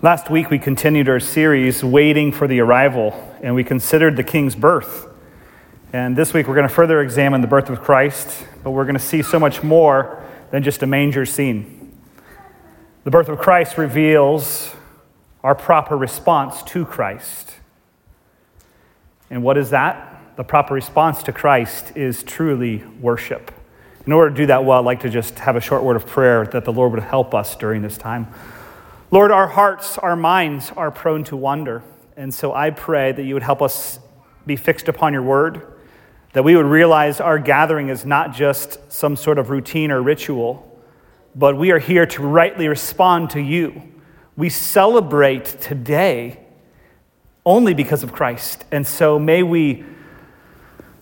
Last week, we continued our series, Waiting for the Arrival, and we considered the King's birth. And this week, we're going to further examine the birth of Christ, but we're going to see so much more than just a manger scene. The birth of Christ reveals our proper response to Christ. And what is that? The proper response to Christ is truly worship. In order to do that well, I'd like to just have a short word of prayer that the Lord would help us during this time. Lord, our hearts, our minds are prone to wander. And so I pray that you would help us be fixed upon your word, that we would realize our gathering is not just some sort of routine or ritual, but we are here to rightly respond to you. We celebrate today only because of Christ. And so may we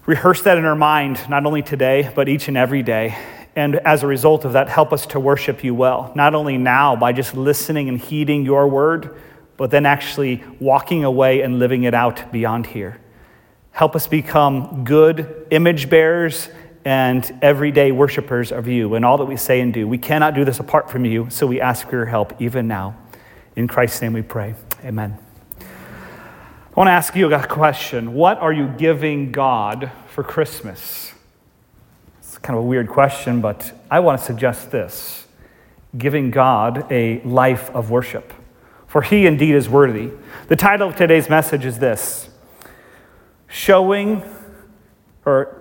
rehearse that in our mind, not only today, but each and every day. And as a result of that, help us to worship you well, not only now by just listening and heeding your word, but then actually walking away and living it out beyond here. Help us become good image bearers and everyday worshipers of you and all that we say and do. We cannot do this apart from you, so we ask for your help even now. In Christ's name we pray. Amen. I want to ask you a question. What are you giving God for Christmas? Kind of a weird question, but I want to suggest this giving God a life of worship, for he indeed is worthy. The title of today's message is this Showing, or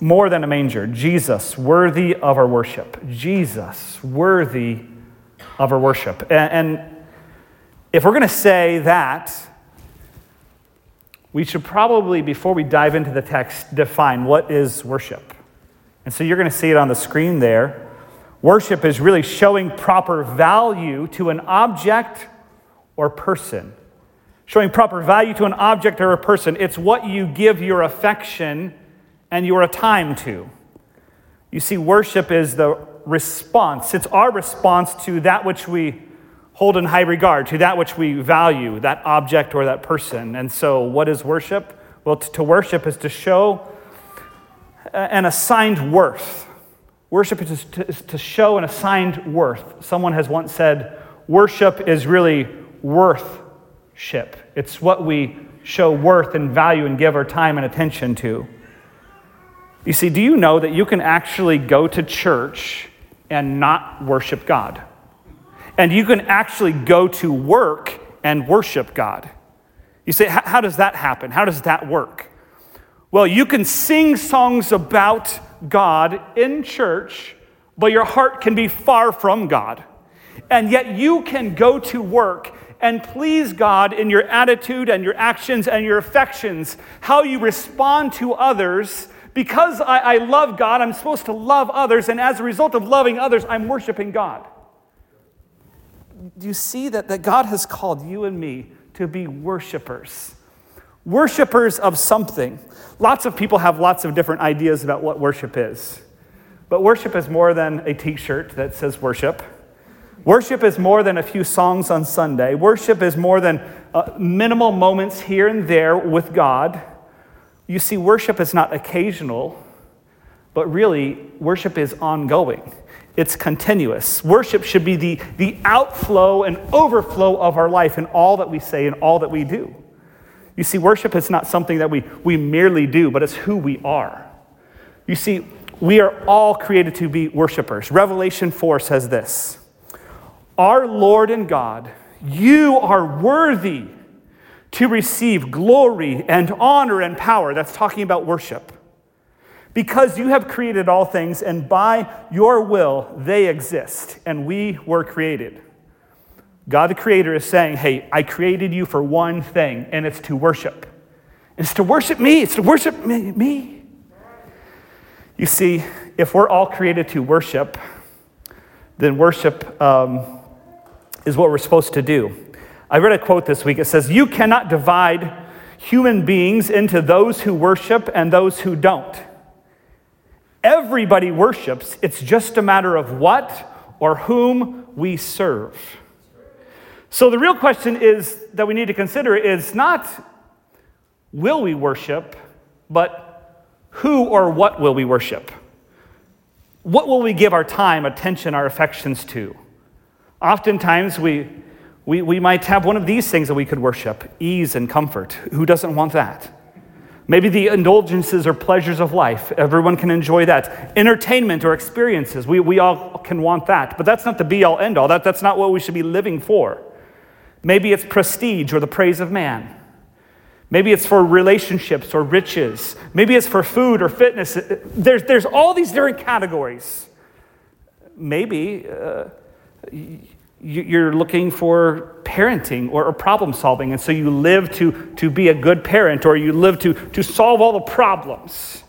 more than a manger, Jesus worthy of our worship. Jesus worthy of our worship. And, and if we're going to say that, we should probably, before we dive into the text, define what is worship. And so you're going to see it on the screen there. Worship is really showing proper value to an object or person. Showing proper value to an object or a person. It's what you give your affection and your time to. You see, worship is the response, it's our response to that which we hold in high regard, to that which we value, that object or that person. And so, what is worship? Well, to worship is to show an assigned worth. Worship is to, is to show an assigned worth. Someone has once said, worship is really worthship. It's what we show worth and value and give our time and attention to. You see, do you know that you can actually go to church and not worship God? And you can actually go to work and worship God. You say, how does that happen? How does that work? Well, you can sing songs about God in church, but your heart can be far from God. And yet you can go to work and please God in your attitude and your actions and your affections, how you respond to others. Because I, I, love God, I'm supposed to love others, and as a result of loving others, I'm worshiping God. Do you see that, that God has called you and me to be worshipers? Worshippers of something. Lots of people have lots of different ideas about what worship is. But worship is more than a t shirt that says worship. Worship is more than a few songs on Sunday. Worship is more than uh, minimal moments here and there with God. You see, worship is not occasional, but really, worship is ongoing. It's continuous. Worship should be the, the outflow and overflow of our life in all that we say and all that we do. You see, worship is not something that we, we merely do, but it's who we are. You see, we are all created to be worshipers. Revelation 4 says this Our Lord and God, you are worthy to receive glory and honor and power. That's talking about worship. Because you have created all things, and by your will they exist, and we were created. God the Creator is saying, Hey, I created you for one thing, and it's to worship. It's to worship me, it's to worship me. You see, if we're all created to worship, then worship um, is what we're supposed to do. I read a quote this week. It says, You cannot divide human beings into those who worship and those who don't. Everybody worships, it's just a matter of what or whom we serve. So the real question is that we need to consider is not will we worship, but who or what will we worship? What will we give our time, attention, our affections to? Oftentimes we, We, we might have one of these things that we could worship ease and comfort. Who doesn't want that? Maybe the indulgences or pleasures of life. Everyone can enjoy that. Entertainment or experiences. We, we all can want that. But that's not the be all end all. That, that's not what we should be living for. Maybe it's prestige or the praise of man. Maybe it's for relationships or riches. Maybe it's for food or fitness. There's, there's all these different categories. Maybe uh, you're looking for parenting or, or problem solving, and so you live to, to be a good parent or you live to, to solve all the problems.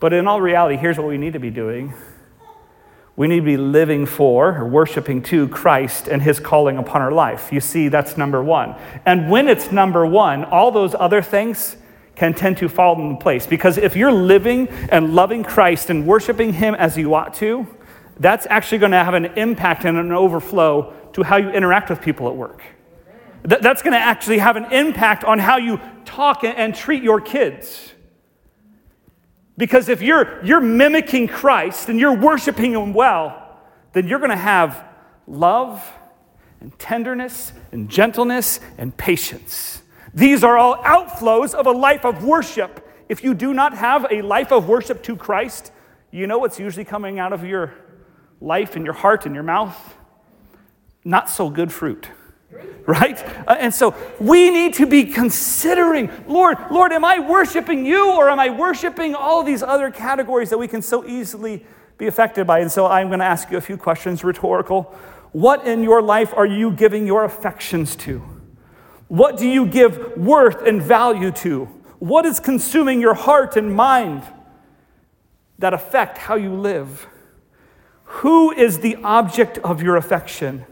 But in all reality, here's what we need to be doing we need to be living for or worshiping to Christ and his calling upon our life. You see, that's number one. And when it's number one, all those other things can tend to fall into place. Because if you're living and loving Christ and worshiping him as you ought to, that's actually going to have an impact and an overflow to how you interact with people at work. That's going to actually have an impact on how you talk and treat your kids. Because if you're, you're mimicking Christ and you're worshiping Him well, then you're going to have love and tenderness and gentleness and patience. These are all outflows of a life of worship. If you do not have a life of worship to Christ, you know what's usually coming out of your life and your heart and your mouth? Not so good fruit. Right? Uh, and so we need to be considering, Lord, Lord, am I worshiping you or am I worshiping all these other categories that we can so easily be affected by? And so I'm going to ask you a few questions, rhetorical. What in your life are you giving your affections to? What do you give worth and value to? What is consuming your heart and mind that affect how you live? Who is the object of your affection?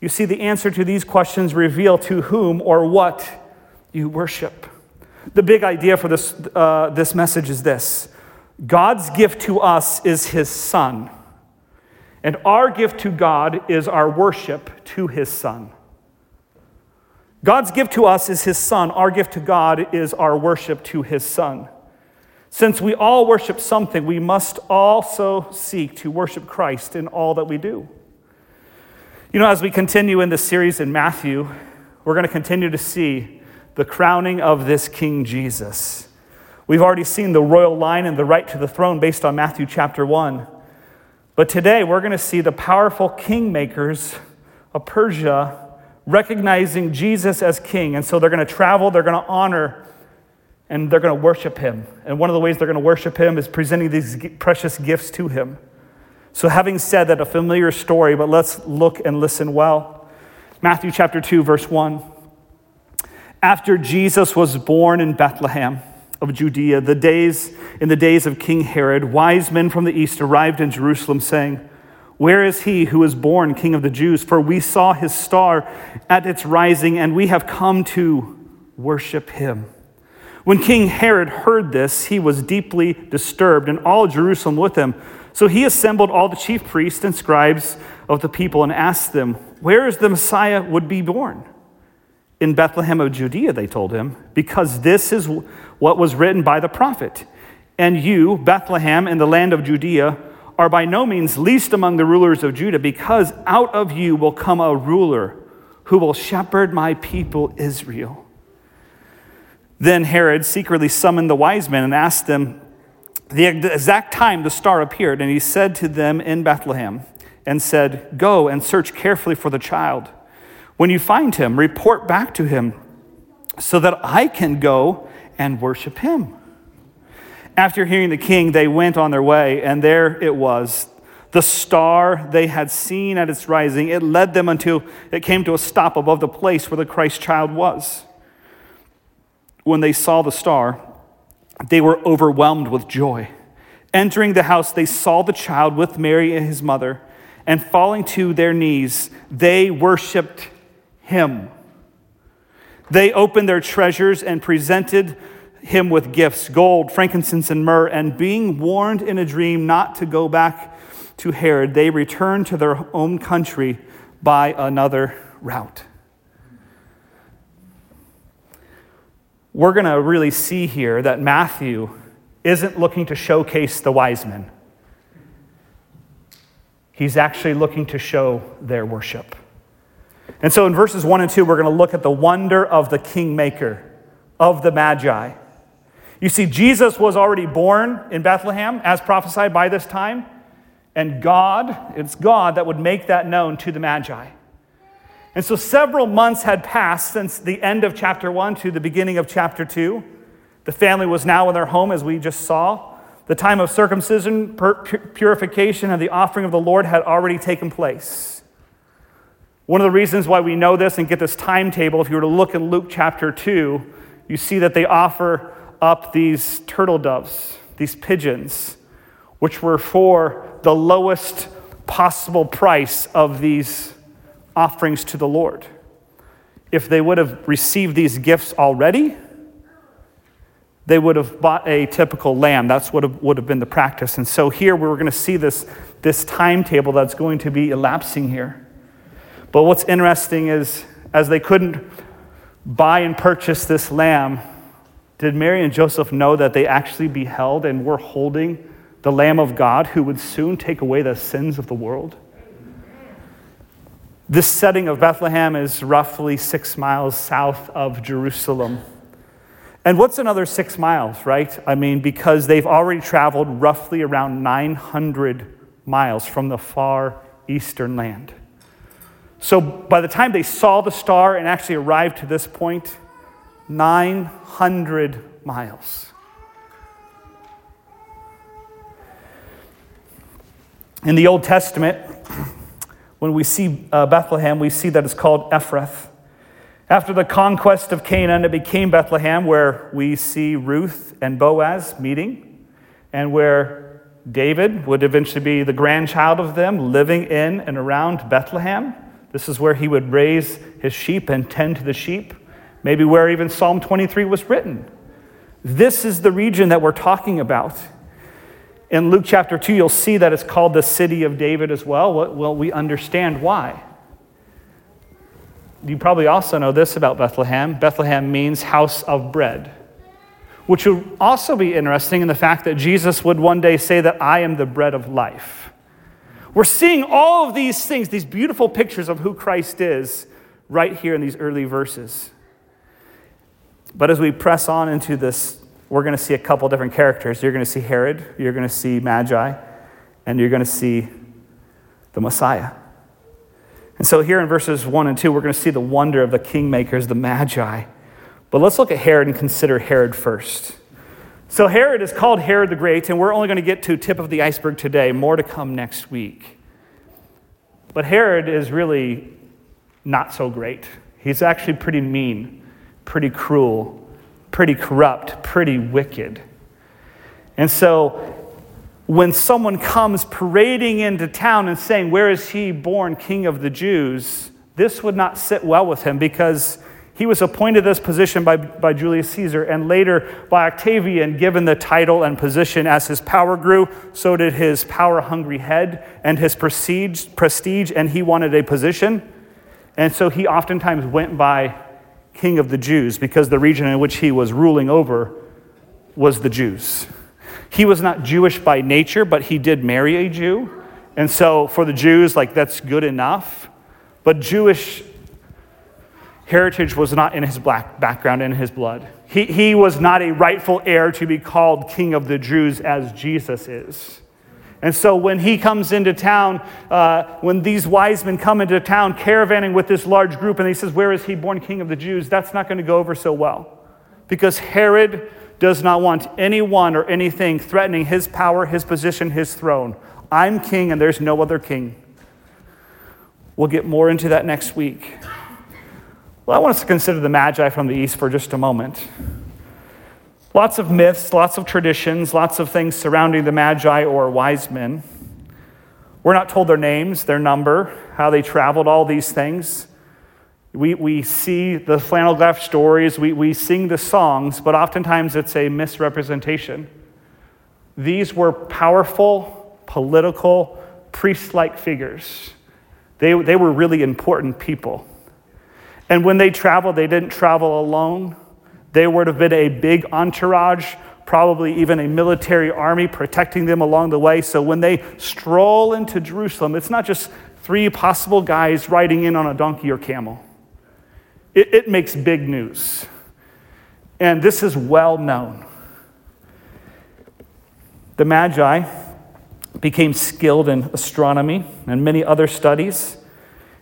You see, the answer to these questions reveal to whom or what you worship. The big idea for this, uh, this message is this God's gift to us is His Son, and our gift to God is our worship to His Son. God's gift to us is His Son, our gift to God is our worship to His Son. Since we all worship something, we must also seek to worship Christ in all that we do. You know, as we continue in this series in Matthew, we're going to continue to see the crowning of this King Jesus. We've already seen the royal line and the right to the throne based on Matthew chapter 1. But today we're going to see the powerful kingmakers of Persia recognizing Jesus as king. And so they're going to travel, they're going to honor and they're going to worship him. And one of the ways they're going to worship him is presenting these precious gifts to him. So, having said that, a familiar story, but let's look and listen well. Matthew chapter 2, verse 1. After Jesus was born in Bethlehem of Judea, the days in the days of King Herod, wise men from the east arrived in Jerusalem, saying, Where is he who was born king of the Jews? For we saw his star at its rising, and we have come to worship him. When King Herod heard this, he was deeply disturbed, and all Jerusalem with him. So he assembled all the chief priests and scribes of the people and asked them, Where is the Messiah would be born? In Bethlehem of Judea, they told him, because this is what was written by the prophet. And you, Bethlehem, in the land of Judea, are by no means least among the rulers of Judah, because out of you will come a ruler who will shepherd my people Israel. Then Herod secretly summoned the wise men and asked them the exact time the star appeared. And he said to them in Bethlehem, and said, Go and search carefully for the child. When you find him, report back to him so that I can go and worship him. After hearing the king, they went on their way, and there it was. The star they had seen at its rising, it led them until it came to a stop above the place where the Christ child was when they saw the star, they were overwhelmed with joy. Entering the house, they saw the child with Mary and his mother, and falling to their knees, they worshiped him. They opened their treasures and presented him with gifts gold, frankincense, and myrrh. And being warned in a dream not to go back to Herod, they returned to their own country by another route. We're going to really see here that Matthew isn't looking to showcase the wise men. He's actually looking to show their worship. And so in verses 1 and 2, we're going to look at the wonder of the kingmaker, of the Magi. You see, Jesus was already born in Bethlehem, as prophesied by this time, and God, it's God that would make that known to the Magi. And so several months had passed since the end of chapter 1 to the beginning of chapter 2. The family was now in their home, as we just saw. The time of circumcision, purification, and the offering of the Lord had already taken place. One of the reasons why we know this and get this timetable, if you were to look in Luke chapter 2, you see that they offer up these turtle doves, these pigeons, which were for the lowest possible price of these offerings to the Lord. If they would have received these gifts already, they would have bought a typical lamb. That's what would have been the practice. And so here we're going to see this, this timetable that's going to be elapsing here. But what's interesting is, as they couldn't buy and purchase this lamb, did Mary and Joseph know that they actually beheld and were holding the Lamb of God who would soon take away the sins of the world? This setting of Bethlehem is roughly six miles south of Jerusalem. And what's another six miles, right? I mean, because they've already traveled roughly around 900 miles from the far eastern land. So by the time they saw the star and actually arrived to this point, 900 miles. In the Old Testament, when we see uh, Bethlehem, we see that it's called Ephrath. After the conquest of Canaan, it became Bethlehem, where we see Ruth and Boaz meeting, and where David would eventually be the grandchild of them, living in and around Bethlehem. This is where he would raise his sheep and tend to the sheep, maybe where even Psalm 23 was written. This is the region that we're talking about. In Luke chapter 2, you'll see that it's called the city of David as well. Well, we understand why. You probably also know this about Bethlehem Bethlehem means house of bread, which would also be interesting in the fact that Jesus would one day say that I am the bread of life. We're seeing all of these things, these beautiful pictures of who Christ is, right here in these early verses. But as we press on into this we're going to see a couple different characters. You're going to see Herod, you're going to see Magi, and you're going to see the Messiah. And so, here in verses 1 and 2, we're going to see the wonder of the kingmakers, the Magi. But let's look at Herod and consider Herod first. So, Herod is called Herod the Great, and we're only going to get to tip of the iceberg today, more to come next week. But Herod is really not so great. He's actually pretty mean, pretty cruel, pretty corrupt, pretty wicked. And so when someone comes parading into town and saying, Where is he born king of the Jews? this would not sit well with him because he was appointed this position by, by Julius Caesar and later by Octavian, given the title and position as his power grew, so did his power hungry head and his prestige, prestige, and he wanted a position. And so he oftentimes went by king of the Jews because the region in which he was ruling over was the Jews. He was not Jewish by nature, but he did marry a Jew. And so for the Jews, like that's good enough. But Jewish heritage was not in his black background, in his blood. He, he was not a rightful heir to be called king of the Jews as Jesus is. And so when he comes into town, uh, when these wise men come into town caravanning with this large group, and he says, Where is he born king of the Jews? That's not going to go over so well. Because Herod does not want anyone or anything threatening his power, his position, his throne. I'm king, and there's no other king. We'll get more into that next week. Well, I want us to consider the Magi from the east for just a moment. Lots of myths, lots of traditions, lots of things surrounding the Magi or wise men. We're not told their names, their number, how they traveled, all these things. We, we see the flannel graph stories, we, we sing the songs, but oftentimes it's a misrepresentation. These were powerful, political, priest like figures. They, they were really important people. And when they traveled, they didn't travel alone. There would have been a big entourage, probably even a military army protecting them along the way. So when they stroll into Jerusalem, it's not just three possible guys riding in on a donkey or camel. It, it makes big news. And this is well known. The Magi became skilled in astronomy and many other studies,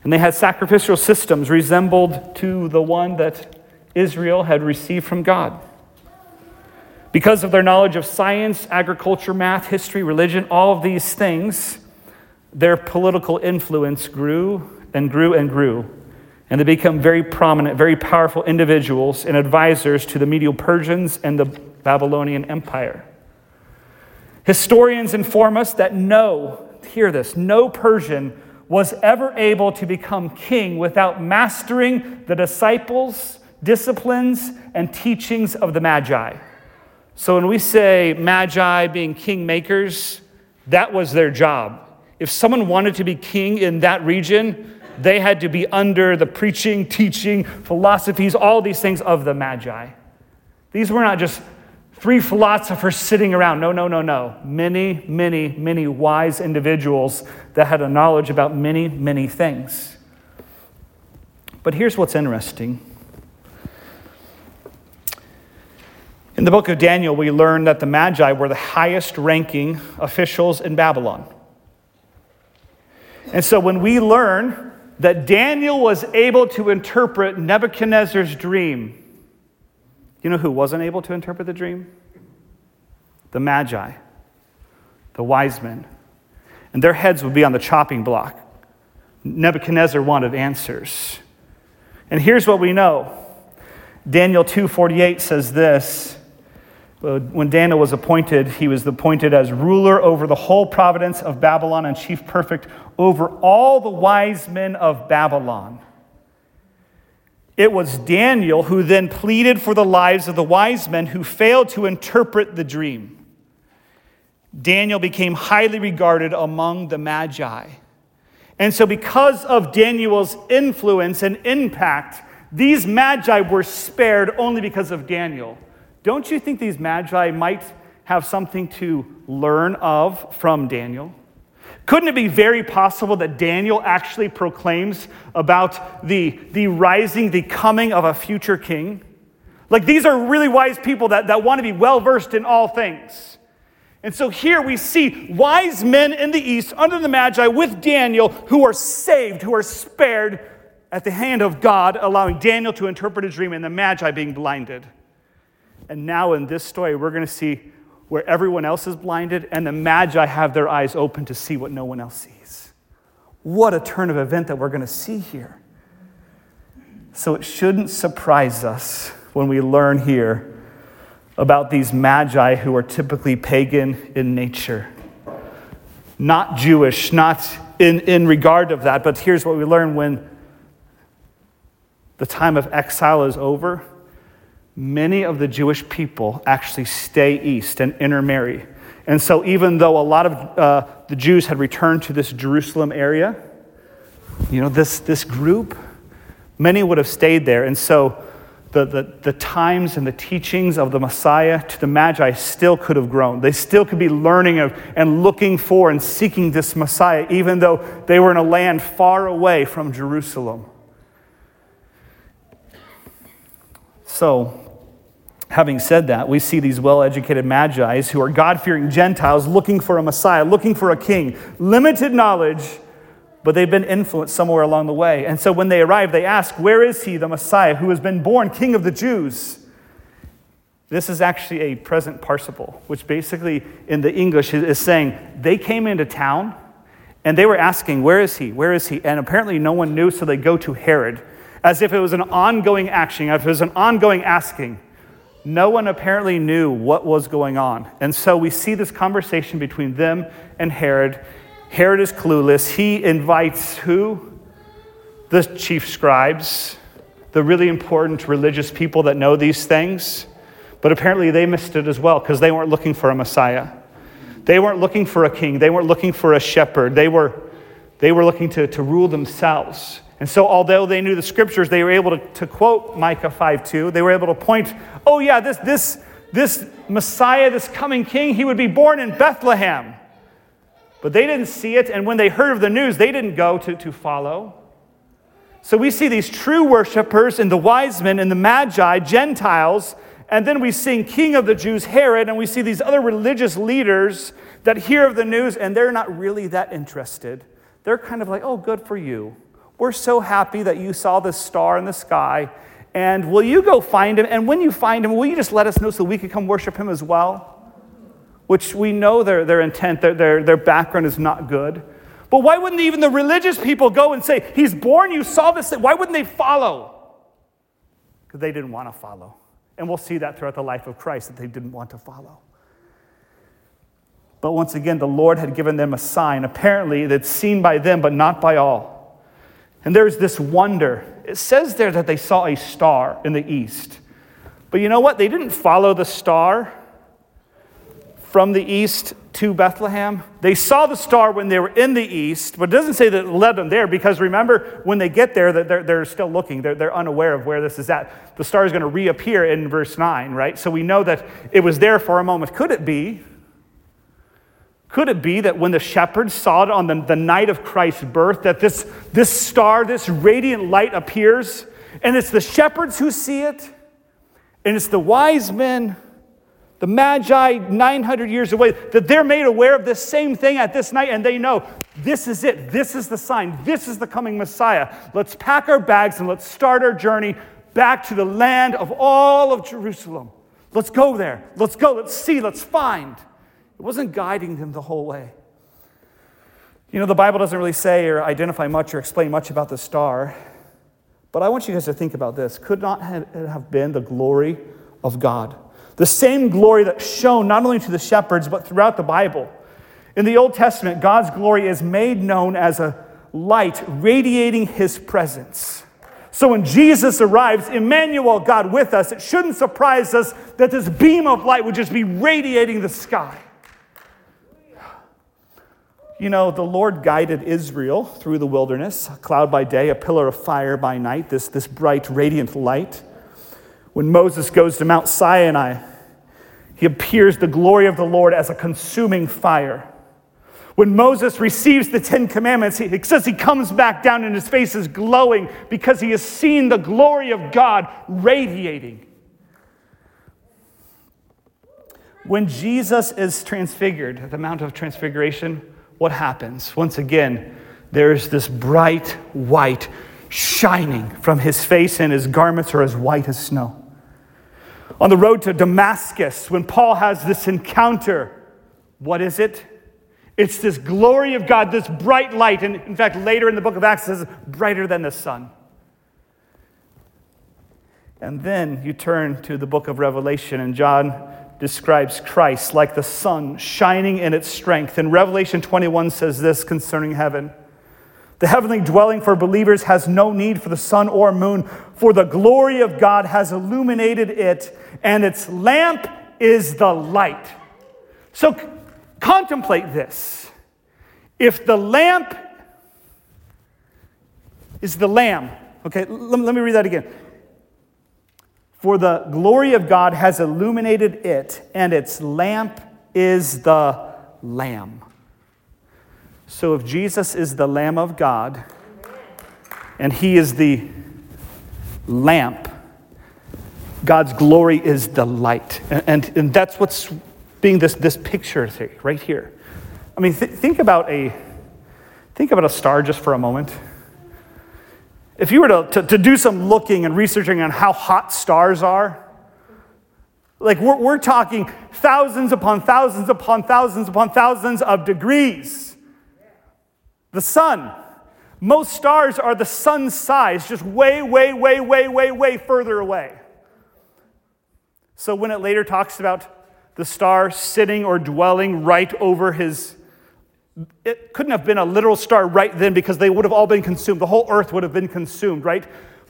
and they had sacrificial systems resembled to the one that Israel had received from God. Because of their knowledge of science, agriculture, math, history, religion, all of these things, their political influence grew and grew and grew. And they become very prominent, very powerful individuals and advisors to the Medo Persians and the Babylonian Empire. Historians inform us that no, hear this, no Persian was ever able to become king without mastering the disciples, disciplines, and teachings of the Magi. So when we say Magi being kingmakers, that was their job. If someone wanted to be king in that region, they had to be under the preaching, teaching, philosophies, all these things of the Magi. These were not just three philosophers sitting around. No, no, no, no. Many, many, many wise individuals that had a knowledge about many, many things. But here's what's interesting. In the book of Daniel, we learn that the Magi were the highest ranking officials in Babylon. And so when we learn that Daniel was able to interpret Nebuchadnezzar's dream, you know who wasn't able to interpret the dream? The Magi, the wise men. And their heads would be on the chopping block. Nebuchadnezzar wanted answers. And here's what we know. Daniel 2:48 says this, Uh, when Daniel was appointed, he was appointed as ruler over the whole province of Babylon and chief prefect over all the wise men of Babylon. It was Daniel who then pleaded for the lives of the wise men who failed to interpret the dream. Daniel became highly regarded among the Magi. And so, because of Daniel's influence and impact, these Magi were spared only because of Daniel. Don't you think these Magi might have something to learn of from Daniel? Couldn't it be very possible that Daniel actually proclaims about the, the rising, the coming of a future king? Like these are really wise people that, that want to be well versed in all things. And so here we see wise men in the east under the Magi with Daniel who are saved, who are spared at the hand of God, allowing Daniel to interpret a dream and the Magi being blinded. And now in this story, we're going to see where everyone else is blinded, and the Magi have their eyes open to see what no one else sees. What a turn of event that we're going to see here. So it shouldn't surprise us when we learn here about these Magi who are typically pagan in nature. Not Jewish, not in, in regard of that, but here's what we learn when the time of exile is over many of the Jewish people actually stay east and intermarry. And so, even though a lot of uh, the Jews had returned to this Jerusalem area, you know, this, this group, many would have stayed there. And so, the, the, the times and the teachings of the Messiah to the Magi still could have grown. They still could be learning of and looking for and seeking this Messiah, even though they were in a land far away from Jerusalem. So, Having said that, we see these well educated magi who are God fearing Gentiles looking for a Messiah, looking for a king, limited knowledge, but they've been influenced somewhere along the way. And so when they arrive, they ask, Where is he, the Messiah, who has been born King of the Jews? This is actually a present participle, which basically in the English is saying they came into town and they were asking, Where is he? Where is he? And apparently no one knew, so they go to Herod as if it was an ongoing action, as if it was an ongoing asking. No one apparently knew what was going on. And so we see this conversation between them and Herod. Herod is clueless. He invites who? The chief scribes, the really important religious people that know these things. But apparently they missed it as well because they weren't looking for a Messiah. They weren't looking for a king. They weren't looking for a shepherd. They were, they were looking to, to rule themselves. And so, although they knew the scriptures, they were able to, to quote Micah 5 2. They were able to point, oh, yeah, this, this, this Messiah, this coming king, he would be born in Bethlehem. But they didn't see it, and when they heard of the news, they didn't go to, to follow. So we see these true worshipers in the wise men and the magi, Gentiles, and then we see King of the Jews, Herod, and we see these other religious leaders that hear of the news and they're not really that interested. They're kind of like, oh, good for you. We're so happy that you saw this star in the sky. And will you go find him? And when you find him, will you just let us know so we can come worship him as well? Which we know their, their intent, their, their, their background is not good. But why wouldn't even the religious people go and say, He's born, you saw this? Why wouldn't they follow? Because they didn't want to follow. And we'll see that throughout the life of Christ that they didn't want to follow. But once again, the Lord had given them a sign, apparently that's seen by them, but not by all. And there's this wonder. It says there that they saw a star in the east. But you know what? They didn't follow the star from the east to Bethlehem. They saw the star when they were in the east, but it doesn't say that it led them there because remember, when they get there, they're, they're still looking. They're, they're unaware of where this is at. The star is going to reappear in verse 9, right? So we know that it was there for a moment. Could it be? Could it be that when the shepherds saw it on the, the night of Christ's birth, that this, this star, this radiant light appears, and it's the shepherds who see it, and it's the wise men the Magi, 900 years away, that they're made aware of this same thing at this night, and they know this is it. This is the sign. This is the coming Messiah. Let's pack our bags and let's start our journey back to the land of all of Jerusalem. Let's go there. Let's go. Let's see. Let's find. It wasn't guiding them the whole way. You know, the Bible doesn't really say or identify much or explain much about the star, but I want you guys to think about this. Could not have been the glory of God the same glory that shone not only to the shepherds, but throughout the Bible. In the Old Testament, God's glory is made known as a light radiating his presence. So when Jesus arrives, Emmanuel, God with us, it shouldn't surprise us that this beam of light would just be radiating the sky. You know, the Lord guided Israel through the wilderness, a cloud by day, a pillar of fire by night, this, this bright, radiant light. When Moses goes to Mount Sinai, he appears the glory of the Lord as a consuming fire. When Moses receives the Ten Commandments, it says he comes back down and his face is glowing because he has seen the glory of God radiating. When Jesus is transfigured at the Mount of Transfiguration, what happens? Once again, there's this bright white shining from his face, and his garments are as white as snow on the road to Damascus when Paul has this encounter. What is it? It's this glory of God, this bright light. And in fact, later in the book of Acts, it says, brighter than the sun. And then you turn to the book of Revelation, and John describes Christ like the sun shining in its strength. And Revelation 21 says this concerning heaven the heavenly dwelling for believers has no need for the sun or moon, for the glory of God has illuminated it, and its lamp is the light. So c- contemplate this. If the lamp is the lamb, okay, let me read that again. For the glory of God has illuminated it, and its lamp is the lamb. So if Jesus is the Lamb of God and he is the lamp, God's glory is the light. And, and, and that's what's being this, this picture thing right here. I mean, th- think about a think about a star just for a moment. If you were to, to, to do some looking and researching on how hot stars are, like we're, we're talking thousands upon thousands upon thousands upon thousands of degrees. The sun. Most stars are the sun's size, just way, way, way, way, way, way further away. So when it later talks about the star sitting or dwelling right over his, it couldn't have been a literal star right then because they would have all been consumed. The whole earth would have been consumed, right?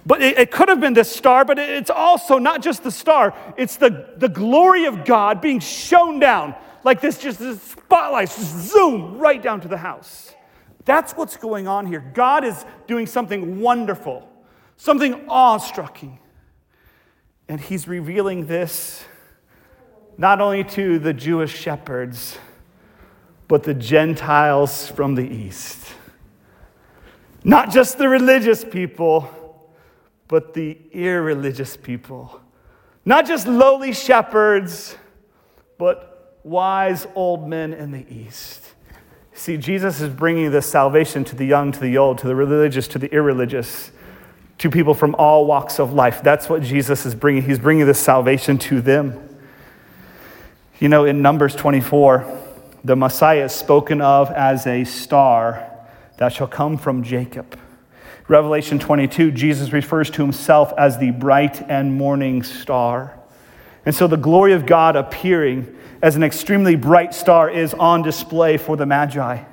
But it, it could have been this star, but it's also not just the star, it's the, the glory of God being shown down like this, just this spotlight, just zoom right down to the house. That's what's going on here. God is doing something wonderful, something awe-striking. And he's revealing this not only to the Jewish shepherds, but the Gentiles from the east. Not just the religious people, but the irreligious people. Not just lowly shepherds, but wise old men in the east. See, Jesus is bringing this salvation to the young, to the old, to the religious, to the irreligious, to people from all walks of life. That's what Jesus is bringing. He's bringing this salvation to them. You know, in Numbers 24, the Messiah is spoken of as a star that shall come from Jacob. Revelation 22, Jesus refers to himself as the bright and morning star. And so the glory of God appearing as an extremely bright star is on display for the Magi.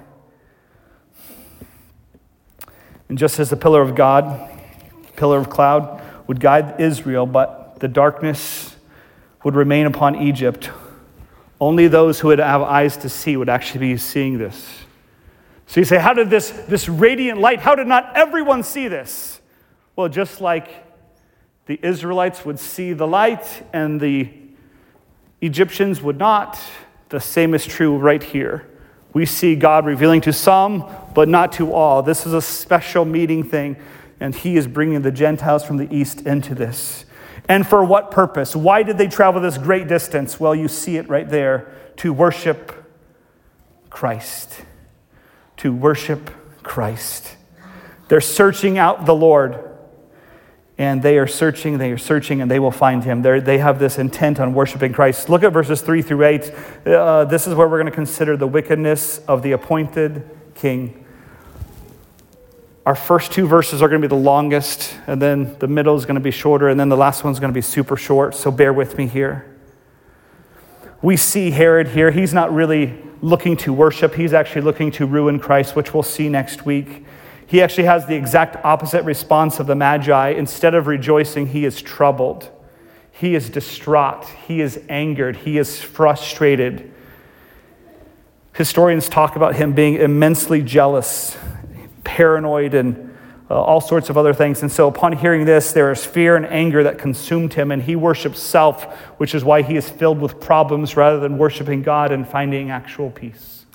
And just as the pillar of God, pillar of cloud, would guide Israel, but the darkness would remain upon Egypt, only those who would have eyes to see would actually be seeing this. So you say, how did this, this radiant light, how did not everyone see this? Well, just like the Israelites would see the light and the Egyptians would not, the same is true right here. We see God revealing to some, but not to all. This is a special meeting thing, and He is bringing the Gentiles from the east into this. And for what purpose? Why did they travel this great distance? Well, you see it right there to worship Christ. To worship Christ. They're searching out the Lord. And they are searching, they are searching, and they will find him. They're, they have this intent on worshiping Christ. Look at verses 3 through 8. Uh, this is where we're going to consider the wickedness of the appointed king. Our first two verses are going to be the longest, and then the middle is going to be shorter, and then the last one's going to be super short, so bear with me here. We see Herod here. He's not really looking to worship, he's actually looking to ruin Christ, which we'll see next week. He actually has the exact opposite response of the Magi. Instead of rejoicing, he is troubled. He is distraught. He is angered. He is frustrated. Historians talk about him being immensely jealous paranoid and uh, all sorts of other things. And so, upon hearing this, there is fear and anger that consumed him, and he worships self, which is why he is filled with problems rather than worshiping God and finding actual peace.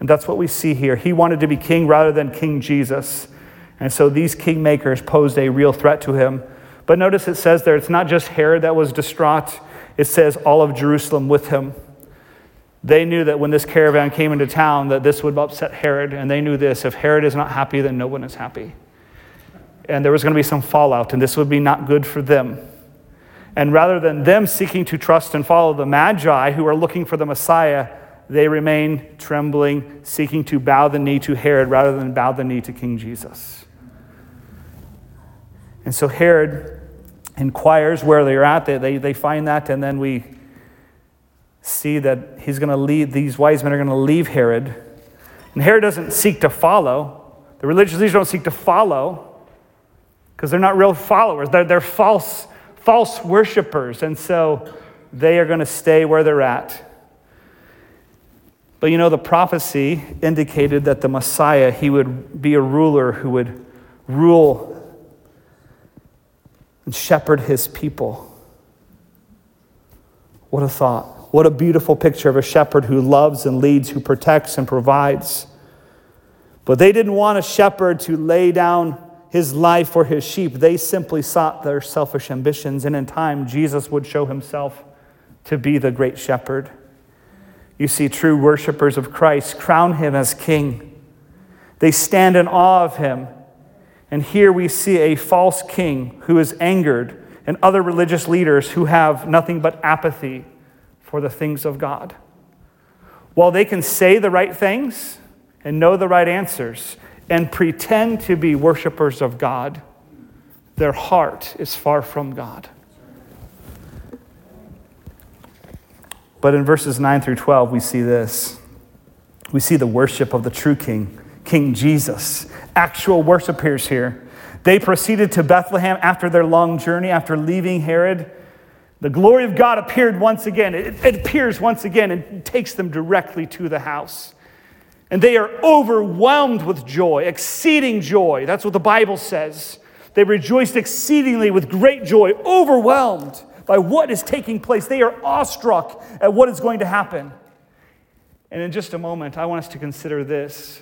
And that's what we see here. He wanted to be king rather than King Jesus. And so, these kingmakers posed a real threat to him. But notice it says there, it's not just Herod that was distraught, it says all of Jerusalem with him. They knew that when this caravan came into town that this would upset Herod, and they knew this if Herod is not happy, then no one is happy. And there was going to be some fallout, and this would be not good for them. And rather than them seeking to trust and follow the Magi who are looking for the Messiah, they remain trembling, seeking to bow the knee to Herod rather than bow the knee to King Jesus. And so Herod inquires where they're at. They, they, they find that, and then we see that he's going to lead, these wise men are going to leave Herod. And Herod doesn't seek to follow. The religious leaders don't seek to follow because they're not real followers. They're, they're false, false worshipers. And so they are going to stay where they're at. But you know, the prophecy indicated that the Messiah, he would be a ruler who would rule and shepherd his people. What a thought. What a beautiful picture of a shepherd who loves and leads, who protects and provides. But they didn't want a shepherd to lay down his life for his sheep. They simply sought their selfish ambitions. And in time, Jesus would show himself to be the great shepherd. You see, true worshipers of Christ crown him as king. They stand in awe of him. And here we see a false king who is angered, and other religious leaders who have nothing but apathy for the things of God. While they can say the right things and know the right answers and pretend to be worshipers of God, their heart is far from God. But in verses 9 through 12, we see this. We see the worship of the true king, King Jesus. Actual worship here. They proceeded to Bethlehem after their long journey, after leaving Herod the glory of God appeared once again. It, it, appears once again and takes them directly to the house. And they are overwhelmed with joy, exceeding joy. That's what the Bible says. They rejoiced exceedingly with great joy, overwhelmed by what is taking place. They are awestruck at what is going to happen. And in just a moment, I want us to consider this.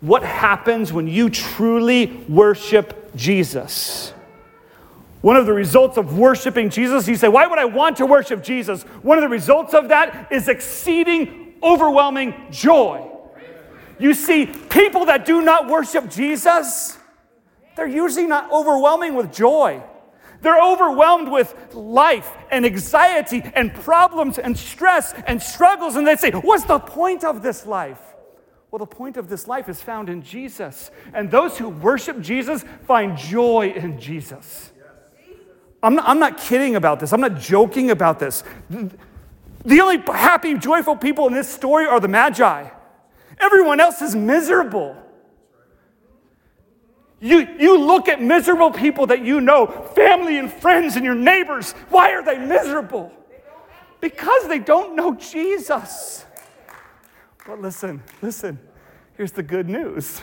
What happens when you truly worship Jesus? One of the results of worshiping Jesus, you say, why would I want to worship Jesus? One of the results of that is exceeding, overwhelming joy. You see, people that do not worship Jesus, they're usually not overwhelming with joy. They're overwhelmed with life and anxiety and problems and stress and struggles. And they say, What's the point of this life? Well, the point of this life is found in Jesus. And those who worship Jesus find joy in Jesus. I'm not, I'm not kidding about this. I'm not joking about this. The only happy, joyful people in this story are the Magi. Everyone else is miserable. You, you look at miserable people that you know, family and friends and your neighbors. Why are they miserable? Because they don't know Jesus. But listen, listen, here's the good news.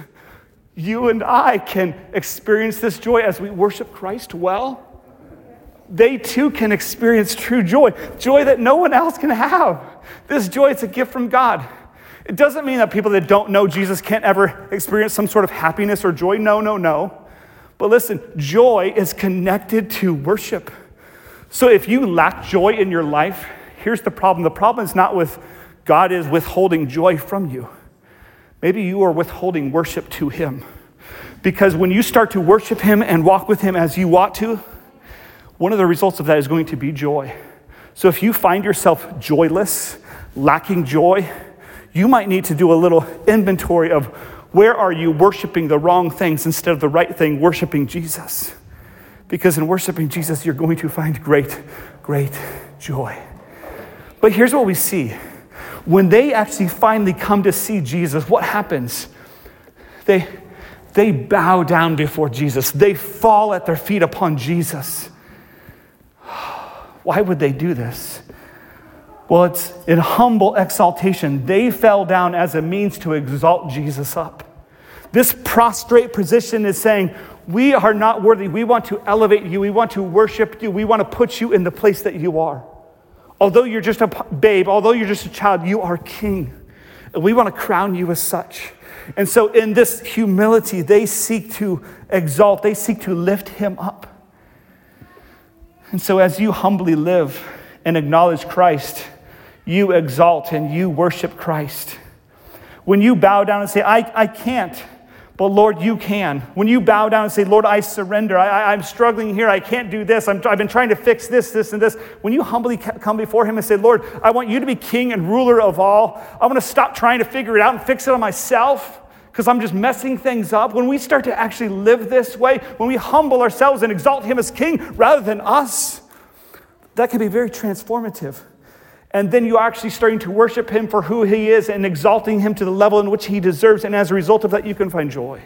You and I can experience this joy as we worship Christ well. They too can experience true joy, joy that no one else can have. This joy is a gift from God. It doesn't mean that people that don't know Jesus can't ever experience some sort of happiness or joy. No, no, no. But listen, joy is connected to worship. So if you lack joy in your life, here's the problem. The problem is not with God is withholding joy from you. Maybe you are withholding worship to him. Because when you start to worship him and walk with him as you ought to, one of the results of that is going to be joy. So if you find yourself joyless, lacking joy, you might need to do a little inventory of where are you worshiping the wrong things instead of the right thing, worshiping Jesus. Because in worshiping Jesus, you're going to find great, great joy. But here's what we see when they actually finally come to see Jesus, what happens? They, they bow down before Jesus, they fall at their feet upon Jesus. Why would they do this? Well, it's in humble exaltation. They fell down as a means to exalt Jesus up. This prostrate position is saying, We are not worthy. We want to elevate you. We want to worship you. We want to put you in the place that you are. Although you're just a babe, although you're just a child, you are king. And we want to crown you as such. And so, in this humility, they seek to exalt, they seek to lift him up. And so, as you humbly live and acknowledge Christ, you exalt and you worship Christ. When you bow down and say, I, I can't, but Lord, you can. When you bow down and say, Lord, I surrender, I, am struggling here, I can't do this, i have been trying to fix this, this, and this. When you humbly come before Him and say, Lord, I want you to be king and ruler of all, I want to stop trying to figure it out and fix it on myself because I'm just messing things up. When we start to actually live this way, when we humble ourselves and exalt Him as king rather than us, that can be very transformative. And then you're actually starting to worship him for who he is and exalting him to the level in which he deserves. And as a result of that, you can find joy.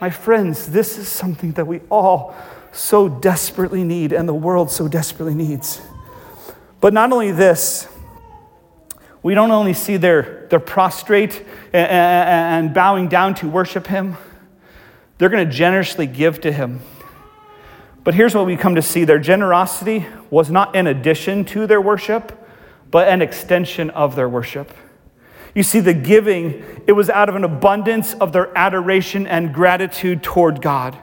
My friends, this is something that we all so desperately need and the world so desperately needs. But not only this, we don't only see their, their prostrate and bowing down to worship him, they're going to generously give to him. But here's what we come to see their generosity was not in addition to their worship, but an extension of their worship. You see, the giving, it was out of an abundance of their adoration and gratitude toward God.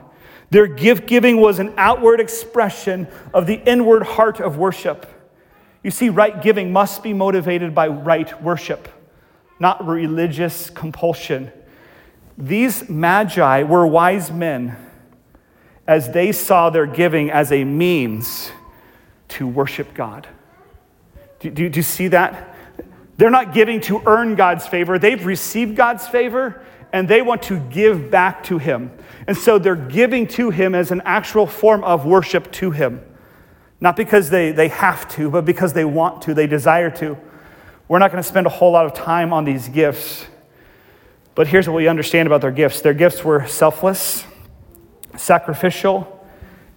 Their gift giving was an outward expression of the inward heart of worship. You see, right giving must be motivated by right worship, not religious compulsion. These magi were wise men as they saw their giving as a means to worship God. Do, do, do, you see that? They're not giving to earn God's favor, they've received God's favor and they want to give back to Him. And so they're giving to Him as an actual form of worship to Him. Not because they, they have to, but because they want to, they desire to. We're not going to spend a whole lot of time on these gifts. But here's what we understand about their gifts their gifts were selfless, sacrificial,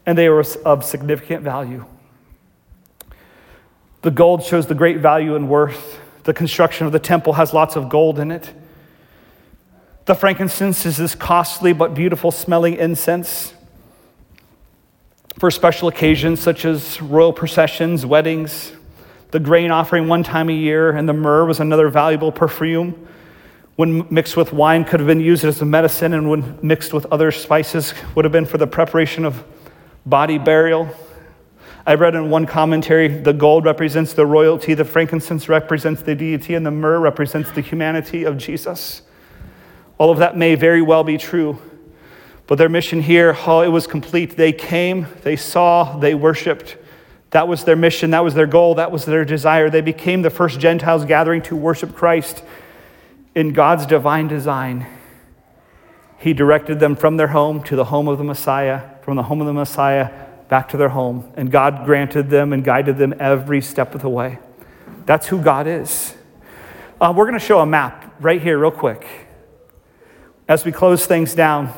and they were of significant value. The gold shows the great value and worth. The construction of the temple has lots of gold in it. The frankincense is this costly but beautiful smelling incense for special occasions such as royal processions, weddings. the grain offering one time a year, and the myrrh was another valuable perfume. When mixed with wine, could have been used as a medicine, and when mixed with other spices, would have been for the preparation of body burial. I read in one commentary the gold represents the royalty, the frankincense represents the deity, and the myrrh represents the humanity of Jesus. All of that may very well be true, but their mission here, oh, it was complete. They came, they saw, they worshiped. That was their mission, that was their goal, that was their desire. They became the first Gentiles gathering to worship Christ in God's divine design. He directed them from their home to the home of the Messiah, from the home of the Messiah back to their home, and God granted them and guided them every step of the way. That's who God is. Uh, we're going to show a map right here, real quick, as we close things down.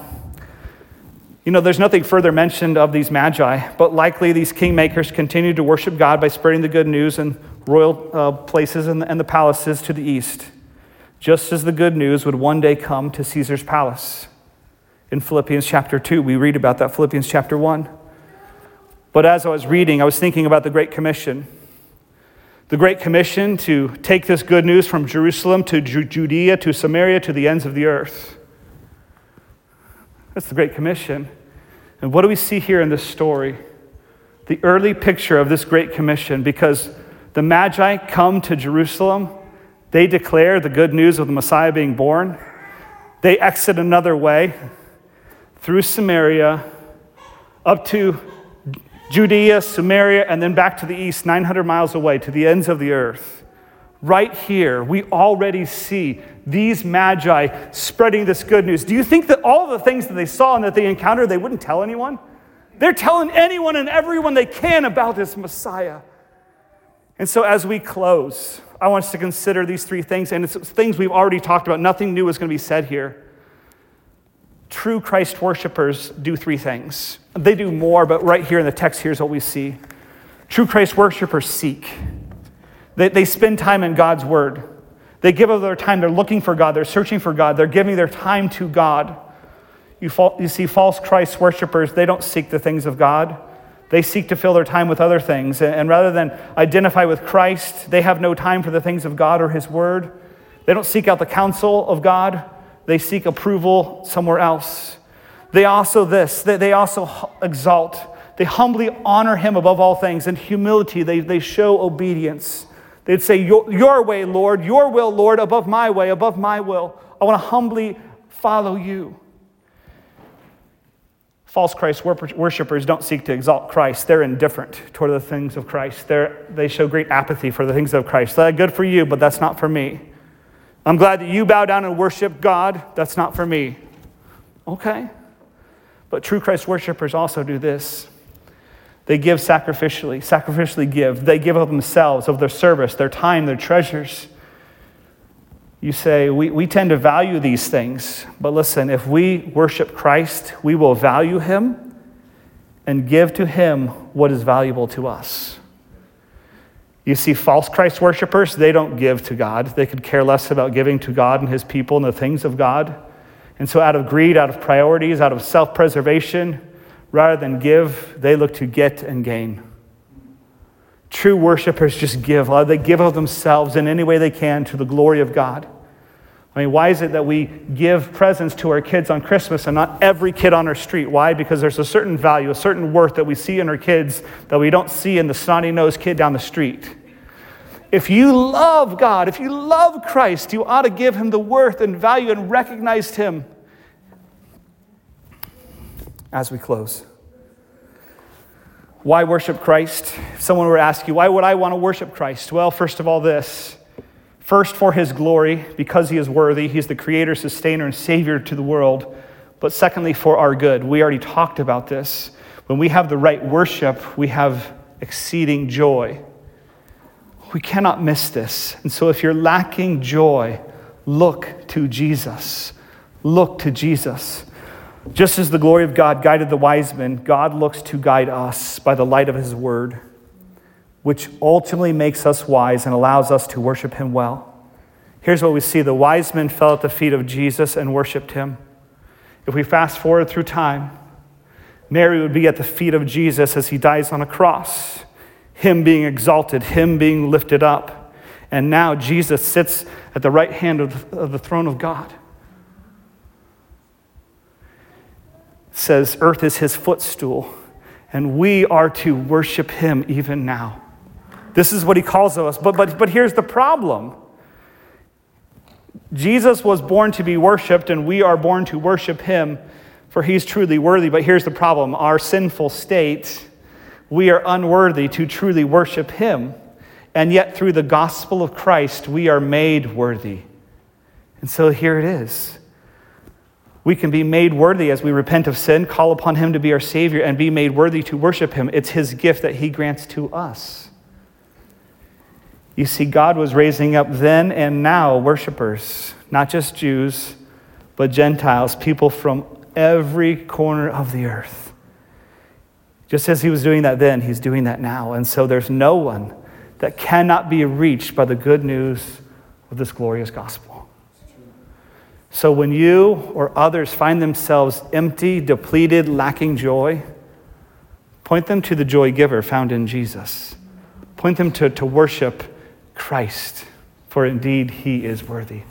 You know, there's nothing further mentioned of these magi, but likely these kingmakers continued to worship God by spreading the good news in royal uh, places and and the palaces to the east, just as the good news would one day come to Caesar's palace. In Philippians chapter 2, we read about that, Philippians chapter 1. But as I was reading, I was thinking about the Great Commission. The Great Commission to take this good news from Jerusalem to Judea to Samaria to the ends of the earth. That's the Great Commission. And what do we see here in this story? The early picture of this Great Commission, because the Magi come to Jerusalem, they declare the good news of the Messiah being born. They exit another way through Samaria up to Judea, Samaria, and then back to the east, 900 miles away, to the ends of the earth. Right here, we already see these magi spreading this good news. Do you think that all the things that they saw and that they encountered, they wouldn't tell anyone? They're telling anyone and everyone they can about this Messiah. And so, as we close, I want us to consider these three things, and it's things we've already talked about. Nothing new is going to be said here. True Christ worshipers do three things. They do more, but right here in the text, here's what we see. True Christ worshipers seek. They, they spend time in God's word. They give of their time. They're looking for God. They're searching for God. They're giving their time to God. You, fall, you see, false Christ worshipers, they don't seek the things of God. They seek to fill their time with other things. And, rather than identify with Christ, they have no time for the things of God or His word. They don't seek out the counsel of God they seek approval somewhere else. They also this, they also exalt, they humbly honor him above all things. In humility, they, they show obedience. They'd say, your, your way, Lord, your will, Lord, above my way, above my will. I want to humbly follow you. False Christ worshippers don't seek to exalt Christ. They're indifferent toward the things of Christ. They're, they show great apathy for the things of Christ. That's good for you, but that's not for me. I'm glad that you bow down and worship God. That's not for me. Okay. But true Christ worshipers also do this. They give sacrificially, sacrificially give. They give of themselves, of their service, their time, their treasures. You say, we, we tend to value these things, but listen, if we worship Christ, we will value him and give to him what is valuable to us. You see, false Christ worshippers, they don't give to God. They could care less about giving to God and his people and the things of God. And so, out of greed, out of priorities, out of self preservation, rather than give, they look to get and gain. True worshippers just give. Uh, they give of themselves in any way they can to the glory of God. I mean, why is it that we give presents to our kids on Christmas and not every kid on our street? Why? Because there's a certain value, a certain worth that we see in our kids that we don't see in the snotty nosed kid down the street. If you love God, if you love Christ, you ought to give him the worth and value and recognize him as we close. Why worship Christ? If someone were to ask you, why would I want to worship Christ? Well, first of all, this First, for his glory, because he is worthy. He's the creator, sustainer, and savior to the world. But secondly, for our good. We already talked about this. When we have the right worship, we have exceeding joy. We cannot miss this. And so, if you're lacking joy, look to Jesus. Look to Jesus. Just as the glory of God guided the wise men, God looks to guide us by the light of his word which ultimately makes us wise and allows us to worship him well. Here's what we see the wise men fell at the feet of Jesus and worshiped him. If we fast forward through time, Mary would be at the feet of Jesus as he dies on a cross. Him being exalted, Him being lifted up. And now Jesus sits at the right hand of the, throne of God. Says, Earth is His footstool, and we are to worship Him even now. This is what He calls us. But, but, but here's the problem. Jesus was born to be worshiped, and we are born to worship him, for he's truly worthy. But here's the problem our sinful state, we are unworthy to truly worship him. And yet, through the gospel of Christ, we are made worthy. And so here it is. We can be made worthy as we repent of sin, call upon him to be our Savior, and be made worthy to worship him. It's his gift that he grants to us. You see, God was raising up then and now worshipers, not just Jews, but Gentiles, people from every corner of the earth. Just as he was doing that then, he's doing that now. And so there's no one that cannot be reached by the good news of this glorious gospel. So when you or others find themselves empty, depleted, lacking joy, point them to the joy giver found in Jesus. Point them to, to worship Christ, for indeed he is worthy.